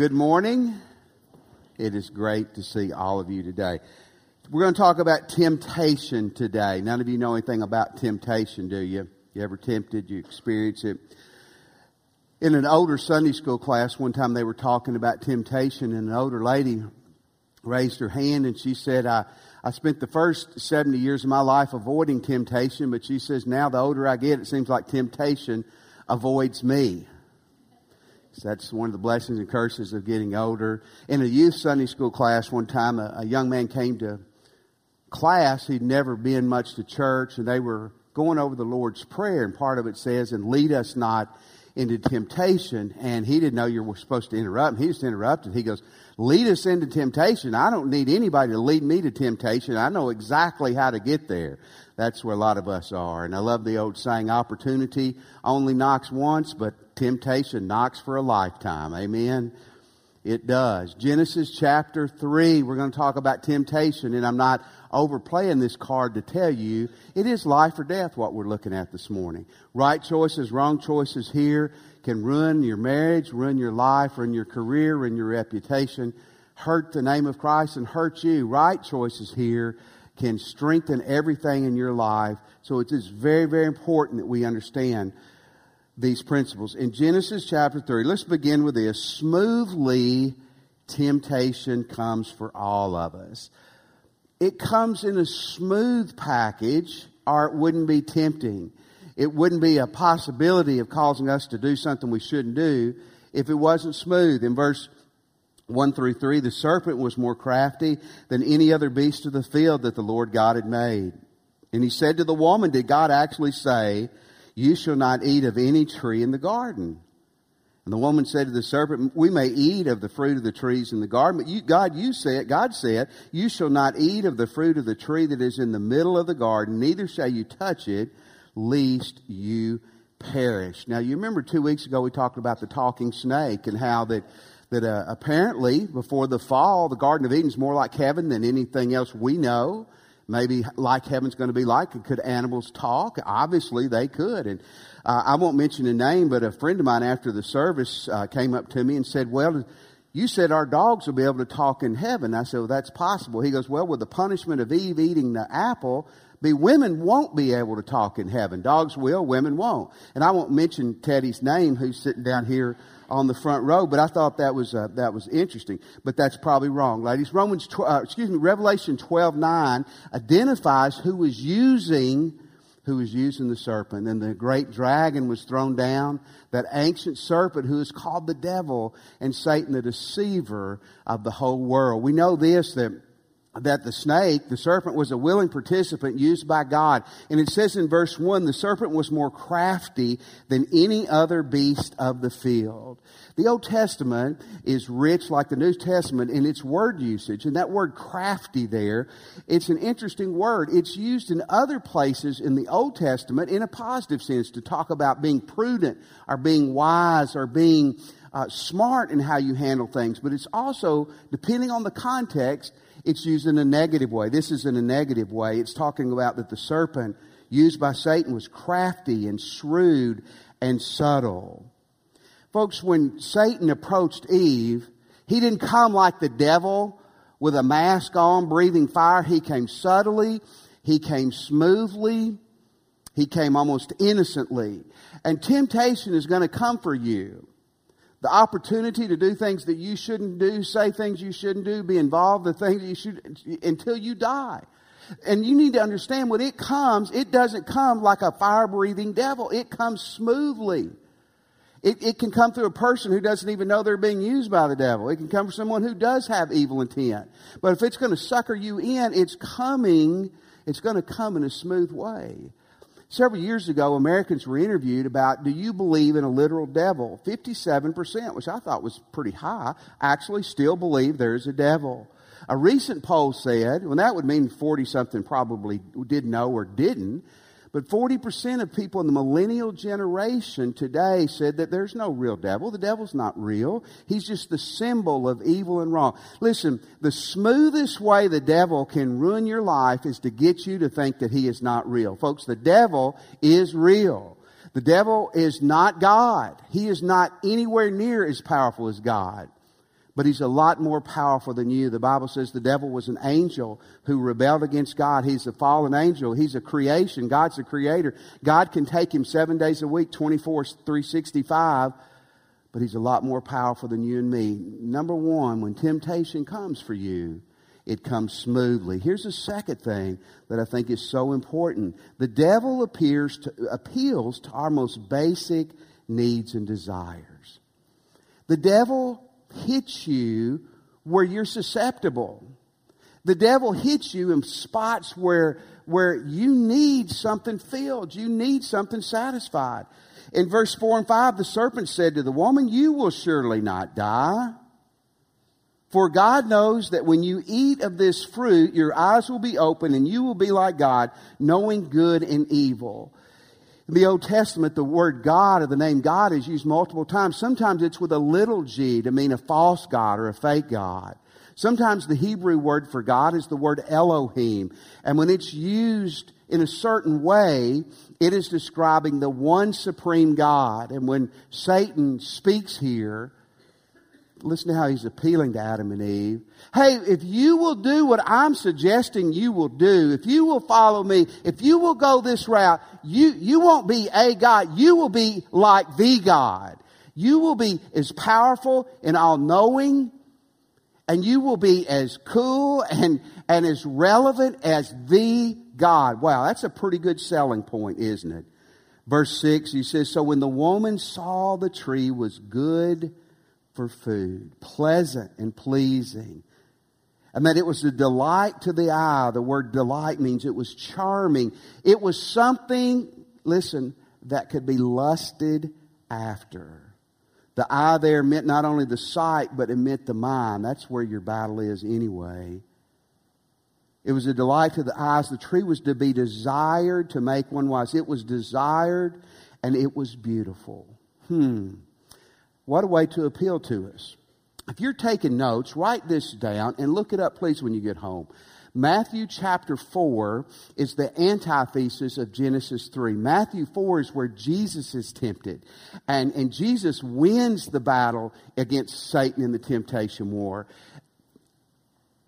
good morning. It is great to see all of you today. We're going to talk about temptation today. None of you know anything about temptation, do you? You ever tempted? You experience it? In an older Sunday school class, one time they were talking about temptation, and an older lady raised her hand and she said, I, I spent the first 70 years of my life avoiding temptation, but she says, now the older I get, it seems like temptation avoids me. So that's one of the blessings and curses of getting older. In a youth Sunday school class one time, a, a young man came to class. He'd never been much to church, and they were going over the Lord's Prayer, and part of it says, and lead us not into temptation. And he didn't know you were supposed to interrupt. He just interrupted. He goes, lead us into temptation. I don't need anybody to lead me to temptation. I know exactly how to get there. That's where a lot of us are. And I love the old saying, opportunity only knocks once, but temptation knocks for a lifetime. Amen. It does. Genesis chapter 3, we're going to talk about temptation, and I'm not overplaying this card to tell you it is life or death what we're looking at this morning. Right choices, wrong choices here can ruin your marriage, ruin your life, ruin your career, ruin your reputation, hurt the name of Christ, and hurt you. Right choices here can strengthen everything in your life. So it is very, very important that we understand these principles. In Genesis chapter 3, let's begin with this. Smoothly, temptation comes for all of us. It comes in a smooth package, or it wouldn't be tempting. It wouldn't be a possibility of causing us to do something we shouldn't do if it wasn't smooth. In verse 1 through 3, the serpent was more crafty than any other beast of the field that the Lord God had made. And he said to the woman, Did God actually say, you shall not eat of any tree in the garden. And the woman said to the serpent, We may eat of the fruit of the trees in the garden, but you, God, you said, God said, You shall not eat of the fruit of the tree that is in the middle of the garden, neither shall you touch it, lest you perish. Now, you remember two weeks ago we talked about the talking snake and how that that uh, apparently before the fall, the Garden of Eden is more like heaven than anything else we know maybe like heaven's going to be like. Could animals talk? Obviously, they could. And uh, I won't mention a name, but a friend of mine after the service uh, came up to me and said, "Well." You said our dogs will be able to talk in heaven. I said, well, that's possible. He goes, well, with the punishment of Eve eating the apple, be women won't be able to talk in heaven. Dogs will, women won't. And I won't mention Teddy's name, who's sitting down here on the front row, but I thought that was uh, that was interesting. But that's probably wrong, ladies. Romans, tw- uh, excuse me, Revelation twelve nine identifies who was using who was using the serpent. And the great dragon was thrown down, that ancient serpent who is called the devil and Satan, the deceiver of the whole world. We know this that that the snake, the serpent, was a willing participant used by God. And it says in verse 1, the serpent was more crafty than any other beast of the field. The Old Testament is rich like the New Testament in its word usage. And that word crafty there, it's an interesting word. It's used in other places in the Old Testament in a positive sense to talk about being prudent or being wise or being uh, smart in how you handle things. But it's also, depending on the context, it's used in a negative way. This is in a negative way. It's talking about that the serpent used by Satan was crafty and shrewd and subtle. Folks, when Satan approached Eve, he didn't come like the devil with a mask on, breathing fire. He came subtly. He came smoothly. He came almost innocently. And temptation is going to come for you the opportunity to do things that you shouldn't do, say things you shouldn't do, be involved in things you should until you die. And you need to understand when it comes, it doesn't come like a fire breathing devil. It comes smoothly. It, it can come through a person who doesn't even know they're being used by the devil. It can come from someone who does have evil intent. But if it's going to sucker you in, it's coming, it's going to come in a smooth way. Several years ago, Americans were interviewed about do you believe in a literal devil? 57%, which I thought was pretty high, actually still believe there's a devil. A recent poll said, well, that would mean 40 something probably did know or didn't, but 40% of people in the millennial generation today said that there's no real devil. The devil's not real. He's just the symbol of evil and wrong. Listen, the smoothest way the devil can ruin your life is to get you to think that he is not real. Folks, the devil is real. The devil is not God. He is not anywhere near as powerful as God. But he's a lot more powerful than you. The Bible says the devil was an angel who rebelled against God. He's a fallen angel. He's a creation. God's a creator. God can take him seven days a week, 24, 365, but he's a lot more powerful than you and me. Number one, when temptation comes for you, it comes smoothly. Here's a second thing that I think is so important. The devil appears to, appeals to our most basic needs and desires. The devil hits you where you're susceptible. The devil hits you in spots where, where you need something filled. You need something satisfied. In verse 4 and 5, the serpent said to the woman, You will surely not die. For God knows that when you eat of this fruit, your eyes will be open and you will be like God, knowing good and evil. In the Old Testament, the word God or the name God is used multiple times. Sometimes it's with a little g to mean a false God or a fake God. Sometimes the Hebrew word for God is the word Elohim. And when it's used in a certain way, it is describing the one supreme God. And when Satan speaks here, listen to how he's appealing to Adam and Eve. Hey, if you will do what I'm suggesting you will do, if you will follow me, if you will go this route, you, you won't be a God. You will be like the God. You will be as powerful and all knowing, and you will be as cool and, and as relevant as the God. Wow, that's a pretty good selling point, isn't it? Verse 6, he says, So when the woman saw the tree was good for food, pleasant and pleasing, and that it was a delight to the eye. The word delight means it was charming. It was something, listen, that could be lusted after. The eye there meant not only the sight, but it meant the mind. That's where your battle is anyway. It was a delight to the eyes. The tree was to be desired to make one wise. It was desired and it was beautiful. Hmm. What a way to appeal to us. If you're taking notes, write this down and look it up, please, when you get home. Matthew chapter 4 is the antithesis of Genesis 3. Matthew 4 is where Jesus is tempted. And, and Jesus wins the battle against Satan in the temptation war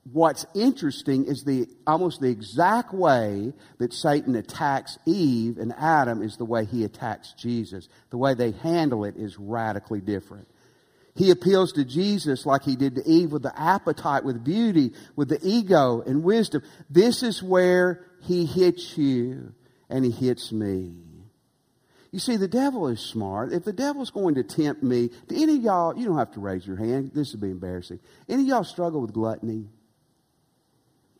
what's interesting is the almost the exact way that Satan attacks Eve and Adam is the way he attacks Jesus. The way they handle it is radically different. He appeals to Jesus like he did to Eve with the appetite, with beauty, with the ego and wisdom. This is where he hits you and he hits me. You see, the devil is smart. If the devil's going to tempt me, do any of y'all, you don't have to raise your hand. This would be embarrassing. Any of y'all struggle with gluttony?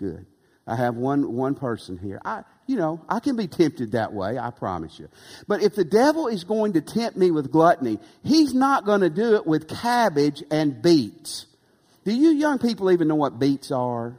Good. I have one, one person here. I, you know, I can be tempted that way, I promise you. But if the devil is going to tempt me with gluttony, he's not going to do it with cabbage and beets. Do you young people even know what beets are?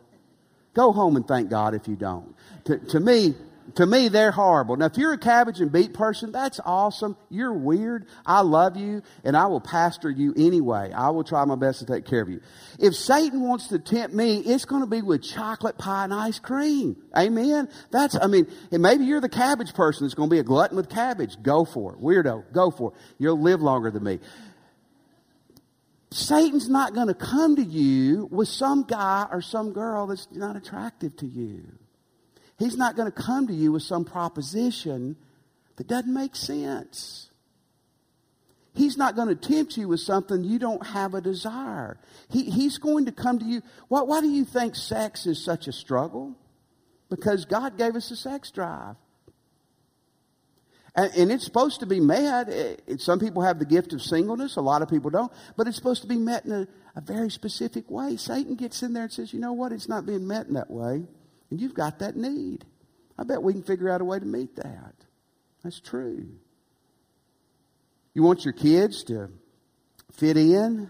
Go home and thank God if you don't. To, to me, to me, they're horrible. Now, if you're a cabbage and beet person, that's awesome. You're weird. I love you, and I will pastor you anyway. I will try my best to take care of you. If Satan wants to tempt me, it's going to be with chocolate pie and ice cream. Amen? That's, I mean, maybe you're the cabbage person that's going to be a glutton with cabbage. Go for it. Weirdo. Go for it. You'll live longer than me. Satan's not going to come to you with some guy or some girl that's not attractive to you. He's not going to come to you with some proposition that doesn't make sense. He's not going to tempt you with something you don't have a desire. He, he's going to come to you. Why, why do you think sex is such a struggle? Because God gave us a sex drive. And, and it's supposed to be met. It, some people have the gift of singleness, a lot of people don't. But it's supposed to be met in a, a very specific way. Satan gets in there and says, you know what? It's not being met in that way. And you've got that need. I bet we can figure out a way to meet that. That's true. You want your kids to fit in? You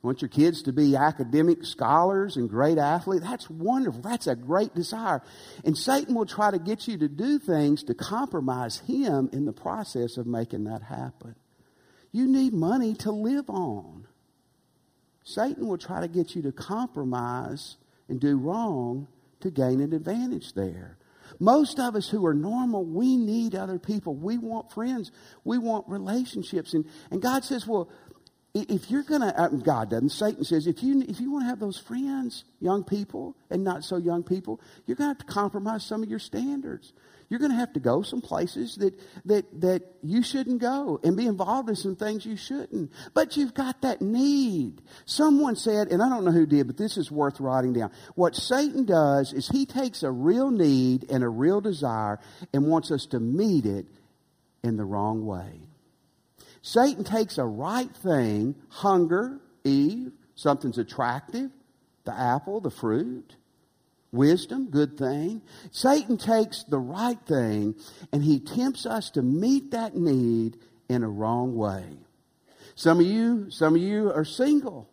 want your kids to be academic scholars and great athletes? That's wonderful. That's a great desire. And Satan will try to get you to do things to compromise him in the process of making that happen. You need money to live on. Satan will try to get you to compromise and do wrong to gain an advantage there. Most of us who are normal, we need other people. We want friends. We want relationships. And, and God says, well, if you're going to, uh, God doesn't, Satan says, if you, if you want to have those friends, young people and not so young people, you're going to have to compromise some of your standards. You're going to have to go some places that, that, that you shouldn't go and be involved in some things you shouldn't. But you've got that need. Someone said, and I don't know who did, but this is worth writing down. What Satan does is he takes a real need and a real desire and wants us to meet it in the wrong way. Satan takes a right thing, hunger, Eve, something's attractive, the apple, the fruit, wisdom, good thing. Satan takes the right thing and he tempts us to meet that need in a wrong way. Some of you, some of you are single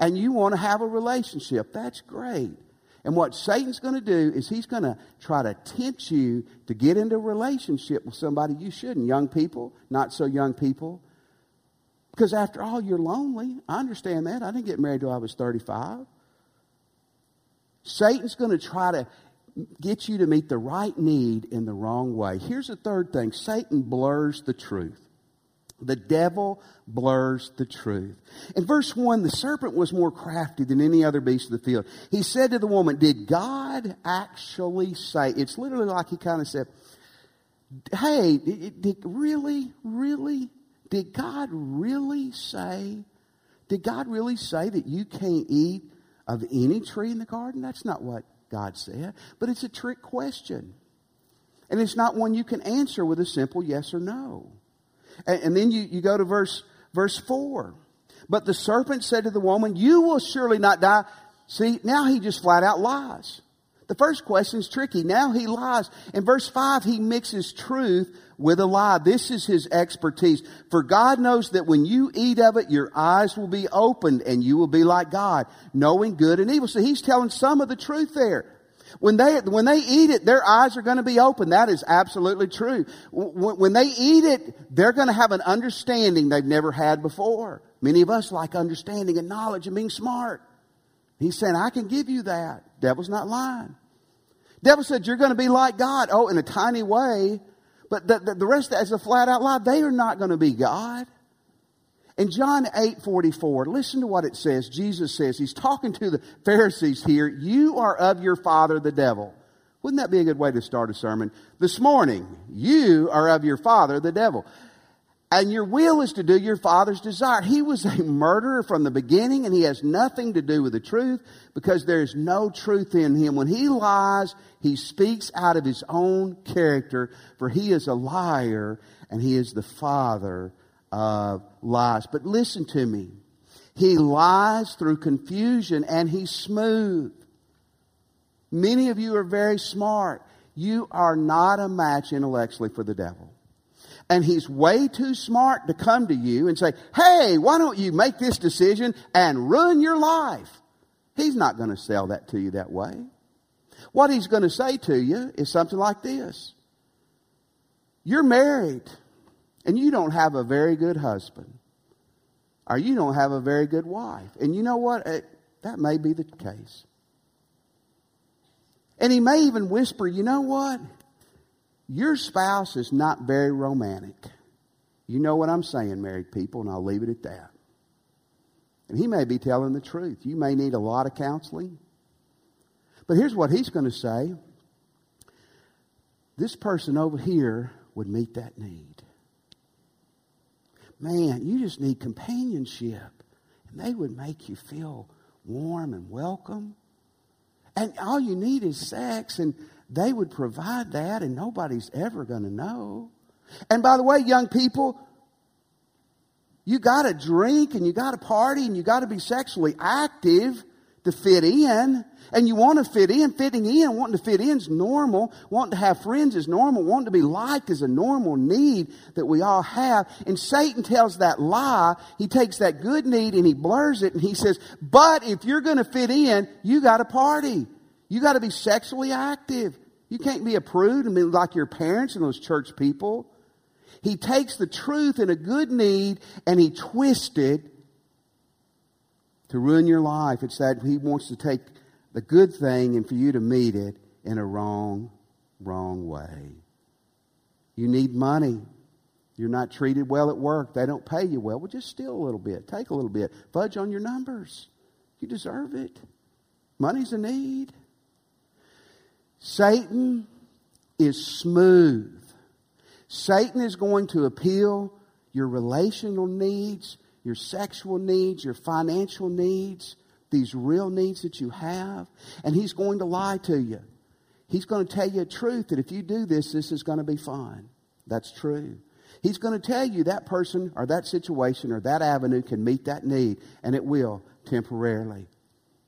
and you want to have a relationship. That's great. And what Satan's going to do is he's going to try to tempt you to get into a relationship with somebody you shouldn't. Young people, not so young people. Because after all, you're lonely. I understand that. I didn't get married till I was 35. Satan's going to try to get you to meet the right need in the wrong way. Here's the third thing Satan blurs the truth. The devil blurs the truth. In verse 1, the serpent was more crafty than any other beast of the field. He said to the woman, Did God actually say? It's literally like he kind of said, Hey, did, did, really, really? Did God really say? Did God really say that you can't eat of any tree in the garden? That's not what God said. But it's a trick question. And it's not one you can answer with a simple yes or no. And, and then you, you go to verse, verse 4. But the serpent said to the woman, You will surely not die. See, now he just flat out lies. The first question is tricky. Now he lies. In verse 5, he mixes truth with a lie. This is his expertise. For God knows that when you eat of it, your eyes will be opened and you will be like God, knowing good and evil. So he's telling some of the truth there. When they, when they eat it, their eyes are going to be open. That is absolutely true. When they eat it, they're going to have an understanding they've never had before. Many of us like understanding and knowledge and being smart. He's saying, I can give you that. Devil's not lying. Devil said, you're going to be like God. Oh, in a tiny way. But the, the, the rest of that is a flat out lie. They are not going to be God. In John 8 44, listen to what it says. Jesus says, He's talking to the Pharisees here. You are of your father, the devil. Wouldn't that be a good way to start a sermon? This morning, you are of your father, the devil. And your will is to do your father's desire. He was a murderer from the beginning and he has nothing to do with the truth because there's no truth in him. When he lies, he speaks out of his own character for he is a liar and he is the father of lies. But listen to me. He lies through confusion and he's smooth. Many of you are very smart. You are not a match intellectually for the devil. And he's way too smart to come to you and say, hey, why don't you make this decision and ruin your life? He's not going to sell that to you that way. What he's going to say to you is something like this. You're married and you don't have a very good husband, or you don't have a very good wife. And you know what? It, that may be the case. And he may even whisper, you know what? Your spouse is not very romantic. You know what I'm saying, married people, and I'll leave it at that. And he may be telling the truth. You may need a lot of counseling. But here's what he's going to say this person over here would meet that need man, you just need companionship. And they would make you feel warm and welcome. And all you need is sex, and they would provide that, and nobody's ever going to know. And by the way, young people, you got to drink and you got to party and you got to be sexually active to fit in. And you want to fit in. Fitting in, wanting to fit in is normal. Wanting to have friends is normal. Wanting to be liked is a normal need that we all have. And Satan tells that lie. He takes that good need and he blurs it and he says, but if you're going to fit in, you got to party. You got to be sexually active. You can't be a prude and be like your parents and those church people. He takes the truth in a good need and he twists it to ruin your life. It's that he wants to take the good thing and for you to meet it in a wrong, wrong way. You need money. You're not treated well at work. They don't pay you well. Well, just steal a little bit. Take a little bit. Fudge on your numbers. You deserve it. Money's a need. Satan is smooth. Satan is going to appeal your relational needs, your sexual needs, your financial needs, these real needs that you have, and he's going to lie to you. He's going to tell you a truth that if you do this, this is going to be fine. That's true. He's going to tell you that person or that situation or that avenue can meet that need, and it will temporarily.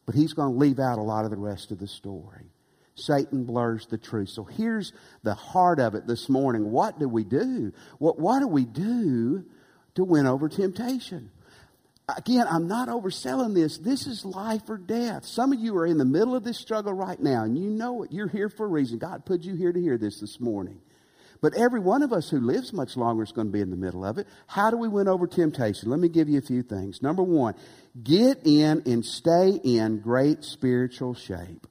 But he's going to leave out a lot of the rest of the story. Satan blurs the truth. So here's the heart of it this morning. What do we do? What, what do we do to win over temptation? Again, I'm not overselling this. This is life or death. Some of you are in the middle of this struggle right now, and you know it. You're here for a reason. God put you here to hear this this morning. But every one of us who lives much longer is going to be in the middle of it. How do we win over temptation? Let me give you a few things. Number one, get in and stay in great spiritual shape.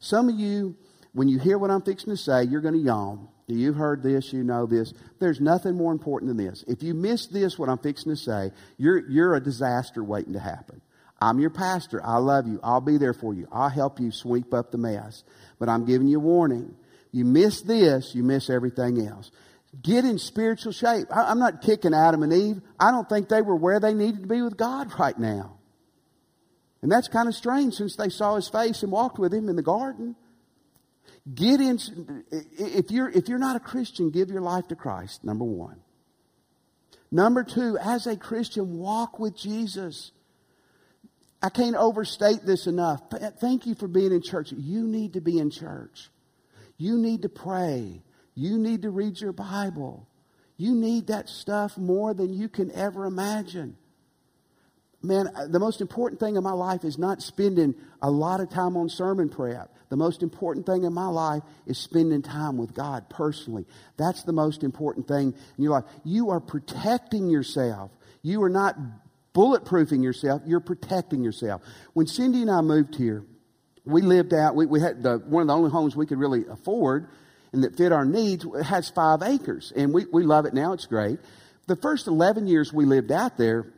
Some of you, when you hear what I'm fixing to say, you're going to yawn. You've heard this, you know this. There's nothing more important than this. If you miss this, what I'm fixing to say, you're, you're a disaster waiting to happen. I'm your pastor. I love you. I'll be there for you. I'll help you sweep up the mess. But I'm giving you a warning. You miss this, you miss everything else. Get in spiritual shape. I, I'm not kicking Adam and Eve. I don't think they were where they needed to be with God right now. And that's kind of strange since they saw his face and walked with him in the garden. Get in, if you're, if you're not a Christian, give your life to Christ, number one. Number two, as a Christian, walk with Jesus. I can't overstate this enough. Thank you for being in church. You need to be in church. You need to pray. You need to read your Bible. You need that stuff more than you can ever imagine. Man, uh, the most important thing in my life is not spending a lot of time on sermon prep. The most important thing in my life is spending time with God personally. That's the most important thing in your life. You are protecting yourself. You are not bulletproofing yourself. You're protecting yourself. When Cindy and I moved here, we lived out, we, we had the, one of the only homes we could really afford and that fit our needs. It has five acres and we, we love it now. It's great. The first 11 years we lived out there,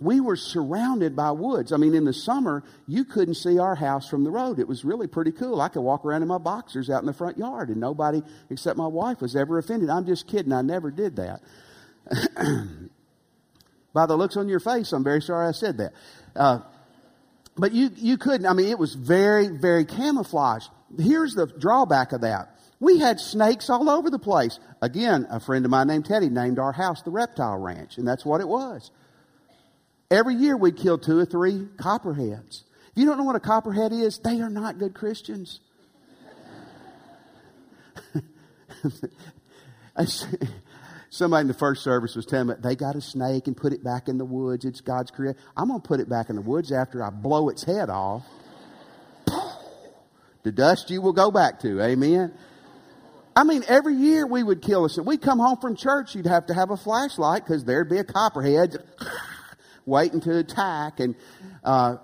we were surrounded by woods. I mean, in the summer, you couldn't see our house from the road. It was really pretty cool. I could walk around in my boxers out in the front yard, and nobody except my wife was ever offended. I'm just kidding. I never did that. By the looks on your face, I'm very sorry I said that. Uh, but you, you couldn't. I mean, it was very, very camouflaged. Here's the drawback of that. We had snakes all over the place. Again, a friend of mine named Teddy named our house the Reptile Ranch, and that's what it was. Every year we'd kill two or three copperheads. If you don't know what a copperhead is, they are not good Christians. Somebody in the first service was telling me they got a snake and put it back in the woods. It's God's creation. I'm going to put it back in the woods after I blow its head off. the dust you will go back to. Amen. I mean, every year we would kill us. We'd come home from church, you'd have to have a flashlight because there'd be a copperhead waiting to attack. And uh,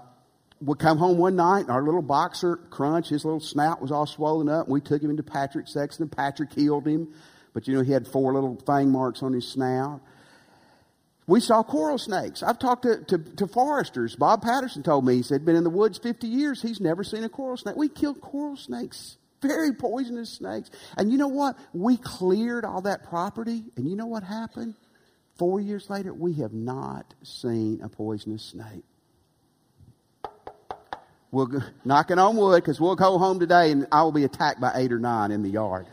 we'd come home one night, and our little boxer, Crunch, his little snout was all swollen up. And we took him into Patrick's section, and Patrick healed him. But you know, he had four little fang marks on his snout. We saw coral snakes. I've talked to, to, to, foresters. Bob Patterson told me, he said, been in the woods 50 years. He's never seen a coral snake. We killed coral snakes, very poisonous snakes. And you know what? We cleared all that property. And you know what happened? Four years later, we have not seen a poisonous snake. We'll knocking on wood because we'll go home today and I will be attacked by eight or nine in the yard.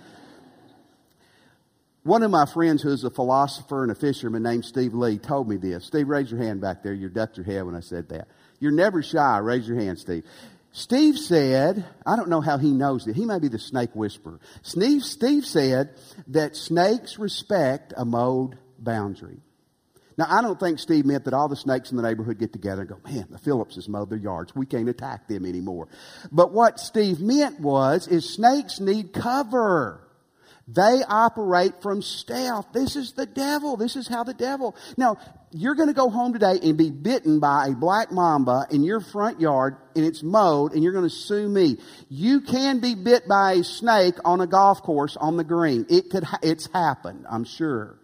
One of my friends who's a philosopher and a fisherman named Steve Lee told me this. Steve, raise your hand back there. You ducked your head when I said that. You're never shy. Raise your hand, Steve. Steve said, I don't know how he knows it. He may be the snake whisperer. Steve, Steve said that snakes respect a mowed boundary. Now, I don't think Steve meant that all the snakes in the neighborhood get together and go, man, the Phillipses mowed their yards. We can't attack them anymore. But what Steve meant was, is snakes need cover. They operate from stealth. This is the devil. This is how the devil. Now, you're going to go home today and be bitten by a black mamba in your front yard and it's mowed and you're going to sue me. You can be bit by a snake on a golf course on the green. It could, it's happened, I'm sure.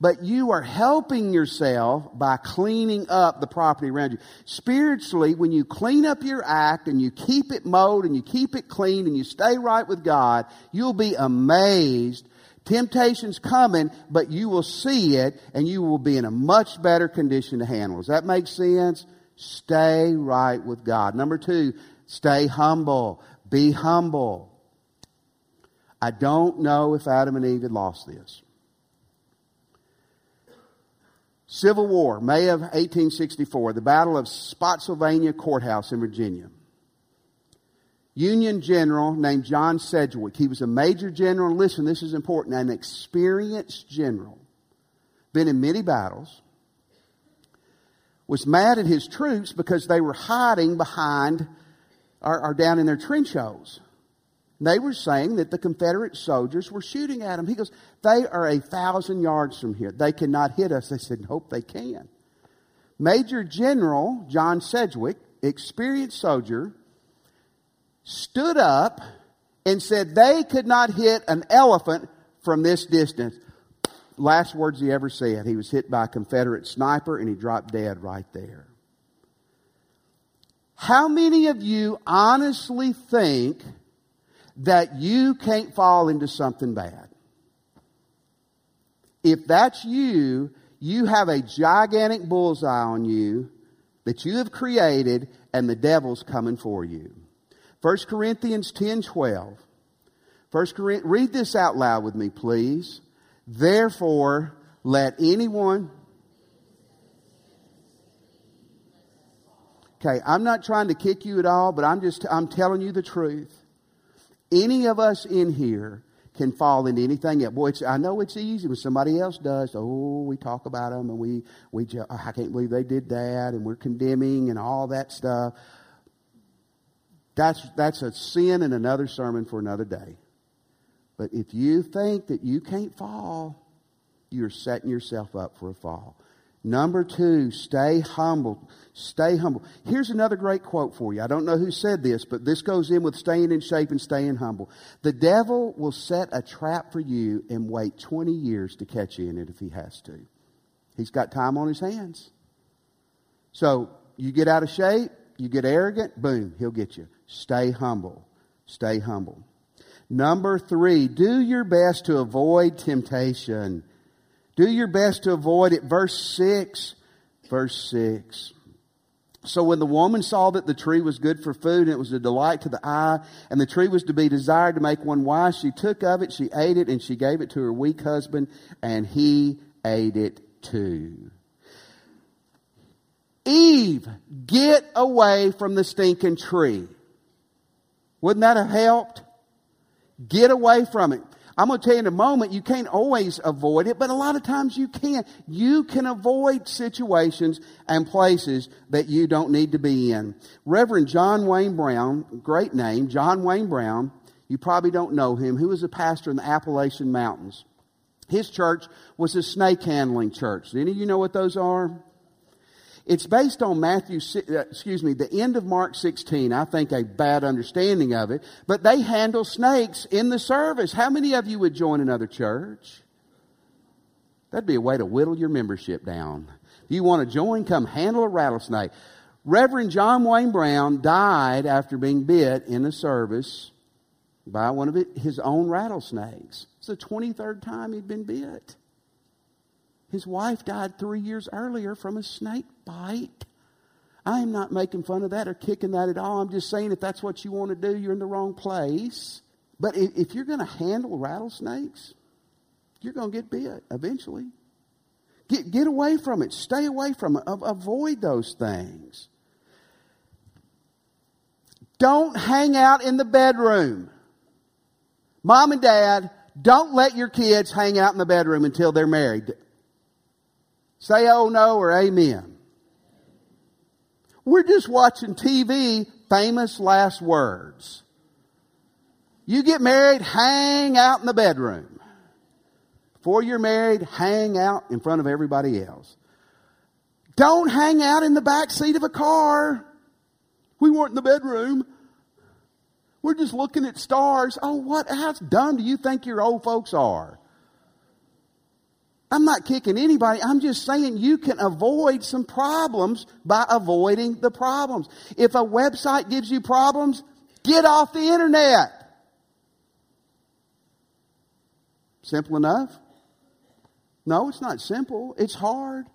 But you are helping yourself by cleaning up the property around you. Spiritually, when you clean up your act and you keep it mowed and you keep it clean and you stay right with God, you'll be amazed. Temptation's coming, but you will see it and you will be in a much better condition to handle. Does that make sense? Stay right with God. Number two, stay humble. Be humble. I don't know if Adam and Eve had lost this. Civil War, May of 1864, the Battle of Spotsylvania Courthouse in Virginia. Union general named John Sedgwick. He was a major general. Listen, this is important. An experienced general. Been in many battles. Was mad at his troops because they were hiding behind or, or down in their trench holes. They were saying that the Confederate soldiers were shooting at him. He goes, They are a thousand yards from here. They cannot hit us. They said, Nope, they can. Major General John Sedgwick, experienced soldier, stood up and said they could not hit an elephant from this distance. Last words he ever said. He was hit by a Confederate sniper and he dropped dead right there. How many of you honestly think that you can't fall into something bad. If that's you, you have a gigantic bullseye on you that you have created and the devil's coming for you. 1 Corinthians 10 12. 1 Corinthians, read this out loud with me, please. Therefore, let anyone. Okay, I'm not trying to kick you at all, but I'm just, I'm telling you the truth. Any of us in here can fall into anything. Boy, I know it's easy when somebody else does. Oh, we talk about them and we, we just, I can't believe they did that and we're condemning and all that stuff. That's, that's a sin and another sermon for another day. But if you think that you can't fall, you're setting yourself up for a fall. Number two, stay humble. Stay humble. Here's another great quote for you. I don't know who said this, but this goes in with staying in shape and staying humble. The devil will set a trap for you and wait 20 years to catch you in it if he has to. He's got time on his hands. So you get out of shape, you get arrogant, boom, he'll get you. Stay humble. Stay humble. Number three, do your best to avoid temptation. Do your best to avoid it. Verse 6. Verse 6. So when the woman saw that the tree was good for food and it was a delight to the eye and the tree was to be desired to make one wise, she took of it, she ate it, and she gave it to her weak husband, and he ate it too. Eve, get away from the stinking tree. Wouldn't that have helped? Get away from it. I'm going to tell you in a moment, you can't always avoid it, but a lot of times you can. You can avoid situations and places that you don't need to be in. Reverend John Wayne Brown, great name, John Wayne Brown, you probably don't know him, who was a pastor in the Appalachian Mountains. His church was a snake handling church. Do any of you know what those are? It's based on Matthew, uh, excuse me, the end of Mark 16. I think a bad understanding of it. But they handle snakes in the service. How many of you would join another church? That'd be a way to whittle your membership down. If you want to join, come handle a rattlesnake. Reverend John Wayne Brown died after being bit in a service by one of his own rattlesnakes. It's the 23rd time he'd been bit. His wife died three years earlier from a snake bite. I am not making fun of that or kicking that at all. I'm just saying if that's what you want to do, you're in the wrong place. But if you're going to handle rattlesnakes, you're going to get bit eventually. Get, get away from it. Stay away from it. Avoid those things. Don't hang out in the bedroom. Mom and dad, don't let your kids hang out in the bedroom until they're married. Say oh no or amen. We're just watching TV, famous last words. You get married, hang out in the bedroom. Before you're married, hang out in front of everybody else. Don't hang out in the back seat of a car. We weren't in the bedroom. We're just looking at stars. Oh, what? How dumb do you think your old folks are? I'm not kicking anybody. I'm just saying you can avoid some problems by avoiding the problems. If a website gives you problems, get off the internet. Simple enough? No, it's not simple. It's hard.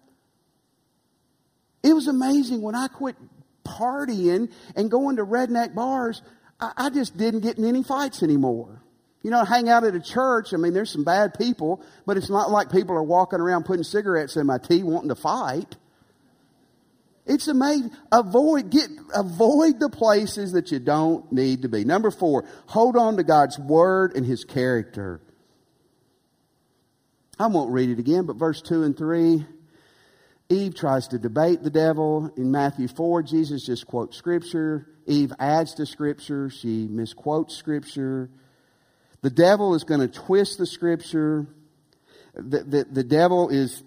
It was amazing when I quit partying and going to redneck bars, I, I just didn't get in any fights anymore. You know, hang out at a church. I mean, there's some bad people, but it's not like people are walking around putting cigarettes in my tea wanting to fight. It's amazing. Avoid, get, avoid the places that you don't need to be. Number four, hold on to God's word and his character. I won't read it again, but verse two and three, Eve tries to debate the devil. In Matthew 4, Jesus just quotes scripture. Eve adds to scripture. She misquotes scripture. The devil is going to twist the scripture. The, the, the devil is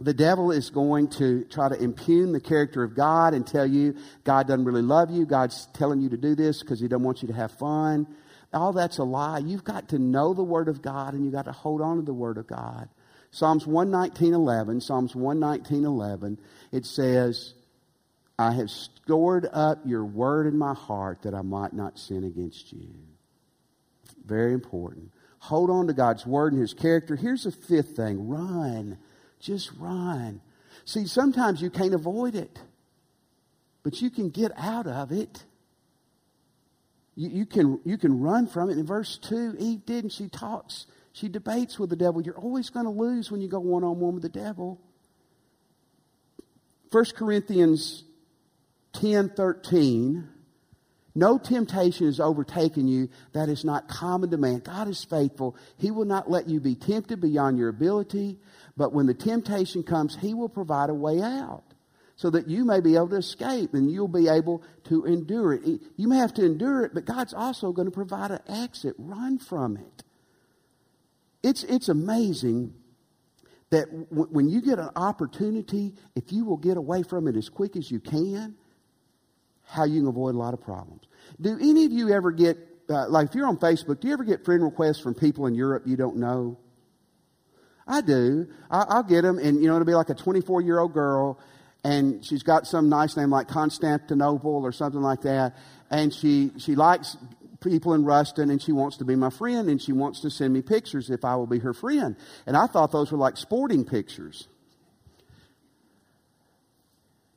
the devil is going to try to impugn the character of God and tell you God doesn't really love you. God's telling you to do this because he doesn't want you to have fun. All that's a lie. You've got to know the Word of God and you've got to hold on to the Word of God. Psalms 119.11, Psalms 119.11, it says, I have stored up your word in my heart that I might not sin against you. Very important. Hold on to God's word and his character. Here's the fifth thing run. Just run. See, sometimes you can't avoid it, but you can get out of it. You, you, can, you can run from it. In verse 2, Eve didn't. she talks. She debates with the devil. You're always going to lose when you go one on one with the devil. 1 Corinthians 10 13 no temptation has overtaken you that is not common to man. God is faithful. He will not let you be tempted beyond your ability, but when the temptation comes, He will provide a way out so that you may be able to escape and you'll be able to endure it. You may have to endure it, but God's also going to provide an exit. Run from it. It's, it's amazing that w- when you get an opportunity, if you will get away from it as quick as you can, how you can avoid a lot of problems. Do any of you ever get, uh, like if you're on Facebook, do you ever get friend requests from people in Europe you don't know? I do. I, will get them, and you know, it'll be like a 24 year old girl, and she's got some nice name like Constantinople or something like that, and she she likes people in Ruston, and she wants to be my friend, and she wants to send me pictures if I will be her friend. And I thought those were like sporting pictures.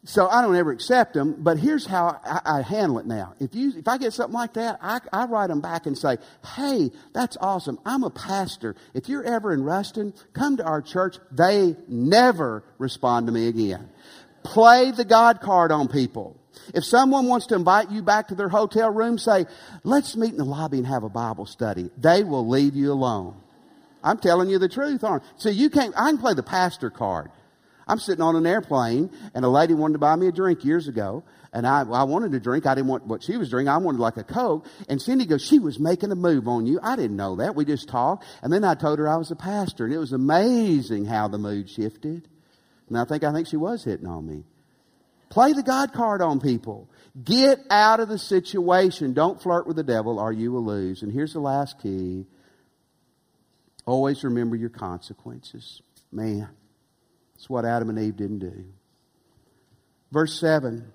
So I don't ever accept them, but here's how I, I, handle it now. If you, if I get something like that, I, I write them back and say, "Hey, that's awesome. I'm a pastor. If you're ever in Ruston, come to our church." They never respond to me again. Play the God card on people. If someone wants to invite you back to their hotel room, say, "Let's meet in the lobby and have a Bible study." They will leave you alone. I'm telling you the truth, aren't? See, you can't. I can play the pastor card. I'm sitting on an airplane, and a lady wanted to buy me a drink years ago, and I, I wanted a drink. I didn't want what she was drinking. I wanted like a Coke. And Cindy goes, she was making a move on you. I didn't know that. We just talked. And then I told her I was a pastor, and it was amazing how the mood shifted. And I think, I think she was hitting on me. Play the God card on people. Get out of the situation. Don't flirt with the devil or you will lose. And here's the last key. Always remember your consequences. Man. It's what Adam and Eve didn't do. Verse 7.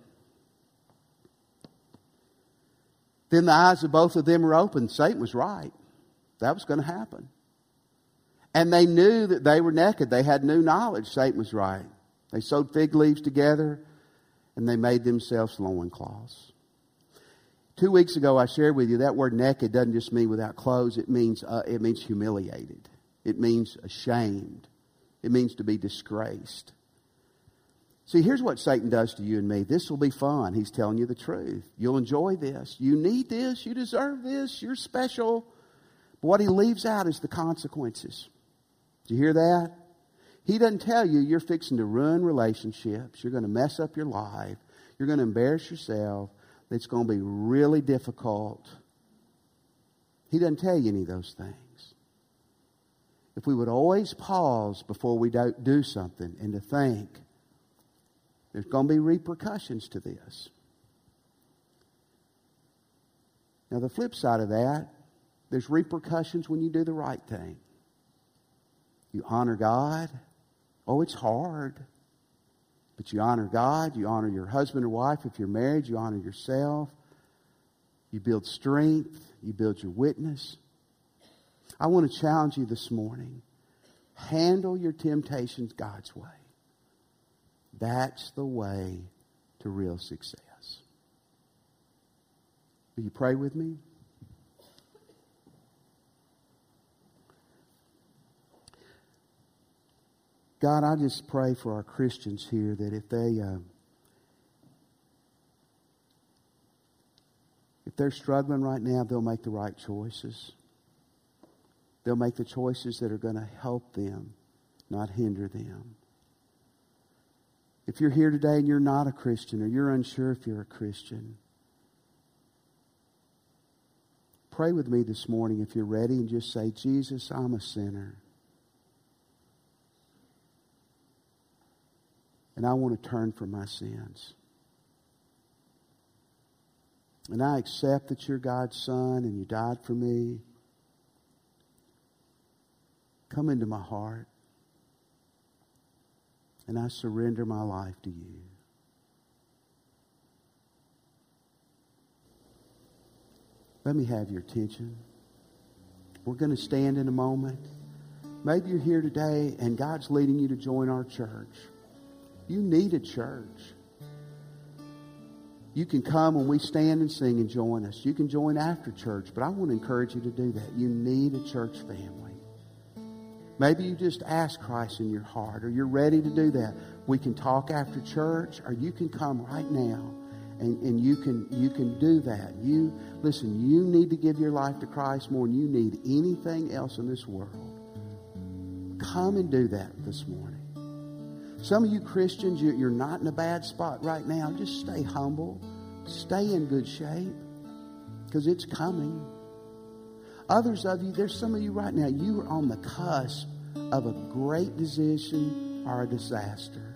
Then the eyes of both of them were opened. Satan was right. That was going to happen. And they knew that they were naked. They had new knowledge. Satan was right. They sewed fig leaves together and they made themselves loincloths. Two weeks ago, I shared with you that word naked doesn't just mean without clothes, it means, uh, it means humiliated, it means ashamed. It means to be disgraced. See, here's what Satan does to you and me. This will be fun. He's telling you the truth. You'll enjoy this. You need this. You deserve this. You're special. But what he leaves out is the consequences. Do you hear that? He doesn't tell you you're fixing to ruin relationships. You're going to mess up your life. You're going to embarrass yourself. It's going to be really difficult. He doesn't tell you any of those things if we would always pause before we do something and to think, there's going to be repercussions to this. Now, the flip side of that, there's repercussions when you do the right thing. You honor God. Oh, it's hard. But you honor God. You honor your husband or wife. If you're married, you honor yourself. You build strength. You build your witness. I want to challenge you this morning. Handle your temptations God's way. That's the way to real success. Will you pray with me? God, I just pray for our Christians here that if they uh, if they're struggling right now, they'll make the right choices. They'll make the choices that are going to help them, not hinder them. If you're here today and you're not a Christian or you're unsure if you're a Christian, pray with me this morning if you're ready and just say, Jesus, I'm a sinner. And I want to turn from my sins. And I accept that you're God's Son and you died for me. Come into my heart. And I surrender my life to you. Let me have your attention. We're going to stand in a moment. Maybe you're here today and God's leading you to join our church. You need a church. You can come when we stand and sing and join us. You can join after church, but I want to encourage you to do that. You need a church family. Maybe you just ask Christ in your heart, or you're ready to do that. We can talk after church, or you can come right now and, and you can you can do that. You listen, you need to give your life to Christ more than you need anything else in this world. Come and do that this morning. Some of you Christians, you're not in a bad spot right now. Just stay humble. Stay in good shape because it's coming. Others of you, there's some of you right now, you are on the cusp of a great decision or a disaster.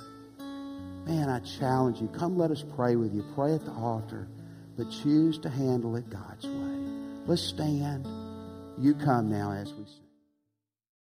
Man, I challenge you. Come let us pray with you. Pray at the altar, but choose to handle it God's way. Let's stand. You come now as we sing.